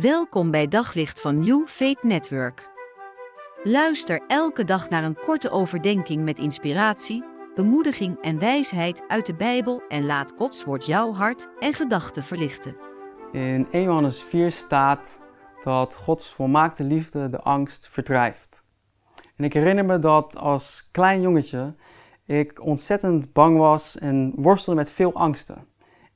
Welkom bij Daglicht van New Faith Network. Luister elke dag naar een korte overdenking met inspiratie, bemoediging en wijsheid uit de Bijbel en laat Gods woord jouw hart en gedachten verlichten. In 1 Johannes 4 staat dat Gods volmaakte liefde de angst verdrijft. En ik herinner me dat als klein jongetje ik ontzettend bang was en worstelde met veel angsten.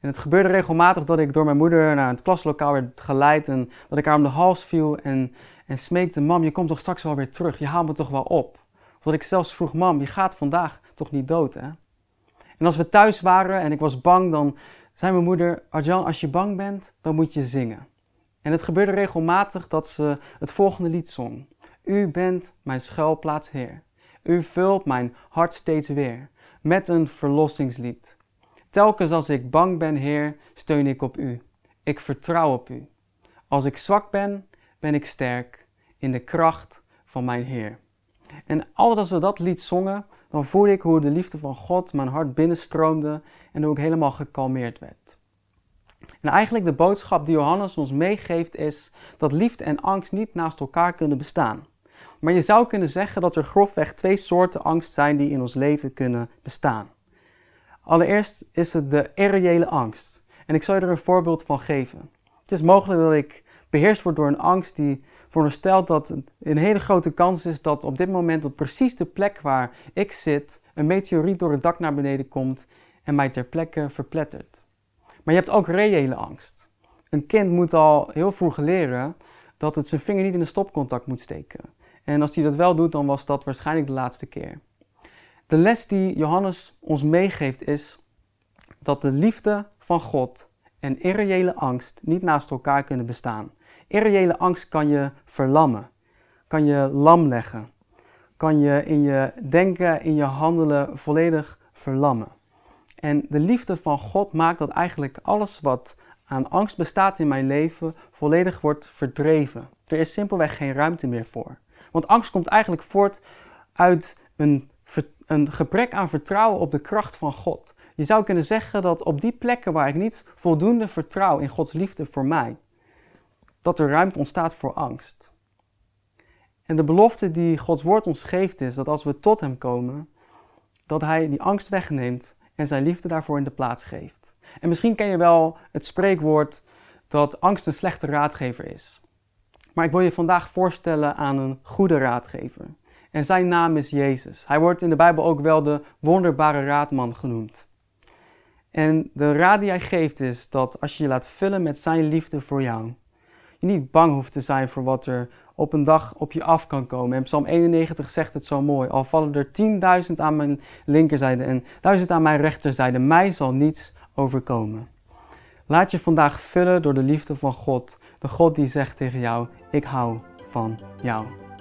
En het gebeurde regelmatig dat ik door mijn moeder naar het klaslokaal werd geleid en dat ik haar om de hals viel en, en smeekte, mam, je komt toch straks wel weer terug, je haalt me toch wel op. Of dat ik zelfs vroeg, mam, je gaat vandaag toch niet dood, hè? En als we thuis waren en ik was bang, dan zei mijn moeder, Arjan, als je bang bent, dan moet je zingen. En het gebeurde regelmatig dat ze het volgende lied zong. U bent mijn schuilplaats, Heer. U vult mijn hart steeds weer met een verlossingslied. Telkens als ik bang ben, Heer, steun ik op U. Ik vertrouw op U. Als ik zwak ben, ben ik sterk in de kracht van mijn Heer. En altijd als we dat lied zongen, dan voelde ik hoe de liefde van God mijn hart binnenstroomde en hoe ik helemaal gekalmeerd werd. En eigenlijk de boodschap die Johannes ons meegeeft is dat liefde en angst niet naast elkaar kunnen bestaan. Maar je zou kunnen zeggen dat er grofweg twee soorten angst zijn die in ons leven kunnen bestaan. Allereerst is het de irreële angst. En ik zal je er een voorbeeld van geven. Het is mogelijk dat ik beheerst word door een angst die veronderstelt dat een hele grote kans is dat op dit moment op precies de plek waar ik zit een meteoriet door het dak naar beneden komt en mij ter plekke verplettert. Maar je hebt ook reële angst. Een kind moet al heel vroeg leren dat het zijn vinger niet in een stopcontact moet steken. En als hij dat wel doet, dan was dat waarschijnlijk de laatste keer. De les die Johannes ons meegeeft is dat de liefde van God en irreële angst niet naast elkaar kunnen bestaan. Irreële angst kan je verlammen, kan je lam leggen, kan je in je denken, in je handelen volledig verlammen. En de liefde van God maakt dat eigenlijk alles wat aan angst bestaat in mijn leven volledig wordt verdreven. Er is simpelweg geen ruimte meer voor. Want angst komt eigenlijk voort uit een, een gebrek aan vertrouwen op de kracht van God. Je zou kunnen zeggen dat op die plekken waar ik niet voldoende vertrouw in Gods liefde voor mij, dat er ruimte ontstaat voor angst. En de belofte die Gods woord ons geeft is dat als we tot Hem komen, dat Hij die angst wegneemt en Zijn liefde daarvoor in de plaats geeft. En misschien ken je wel het spreekwoord dat angst een slechte raadgever is. Maar ik wil je vandaag voorstellen aan een goede raadgever. En zijn naam is Jezus. Hij wordt in de Bijbel ook wel de wonderbare raadman genoemd. En de raad die hij geeft is dat als je je laat vullen met zijn liefde voor jou, je niet bang hoeft te zijn voor wat er op een dag op je af kan komen. En Psalm 91 zegt het zo mooi. Al vallen er 10.000 aan mijn linkerzijde en duizend aan mijn rechterzijde, mij zal niets overkomen. Laat je vandaag vullen door de liefde van God. De God die zegt tegen jou, ik hou van jou.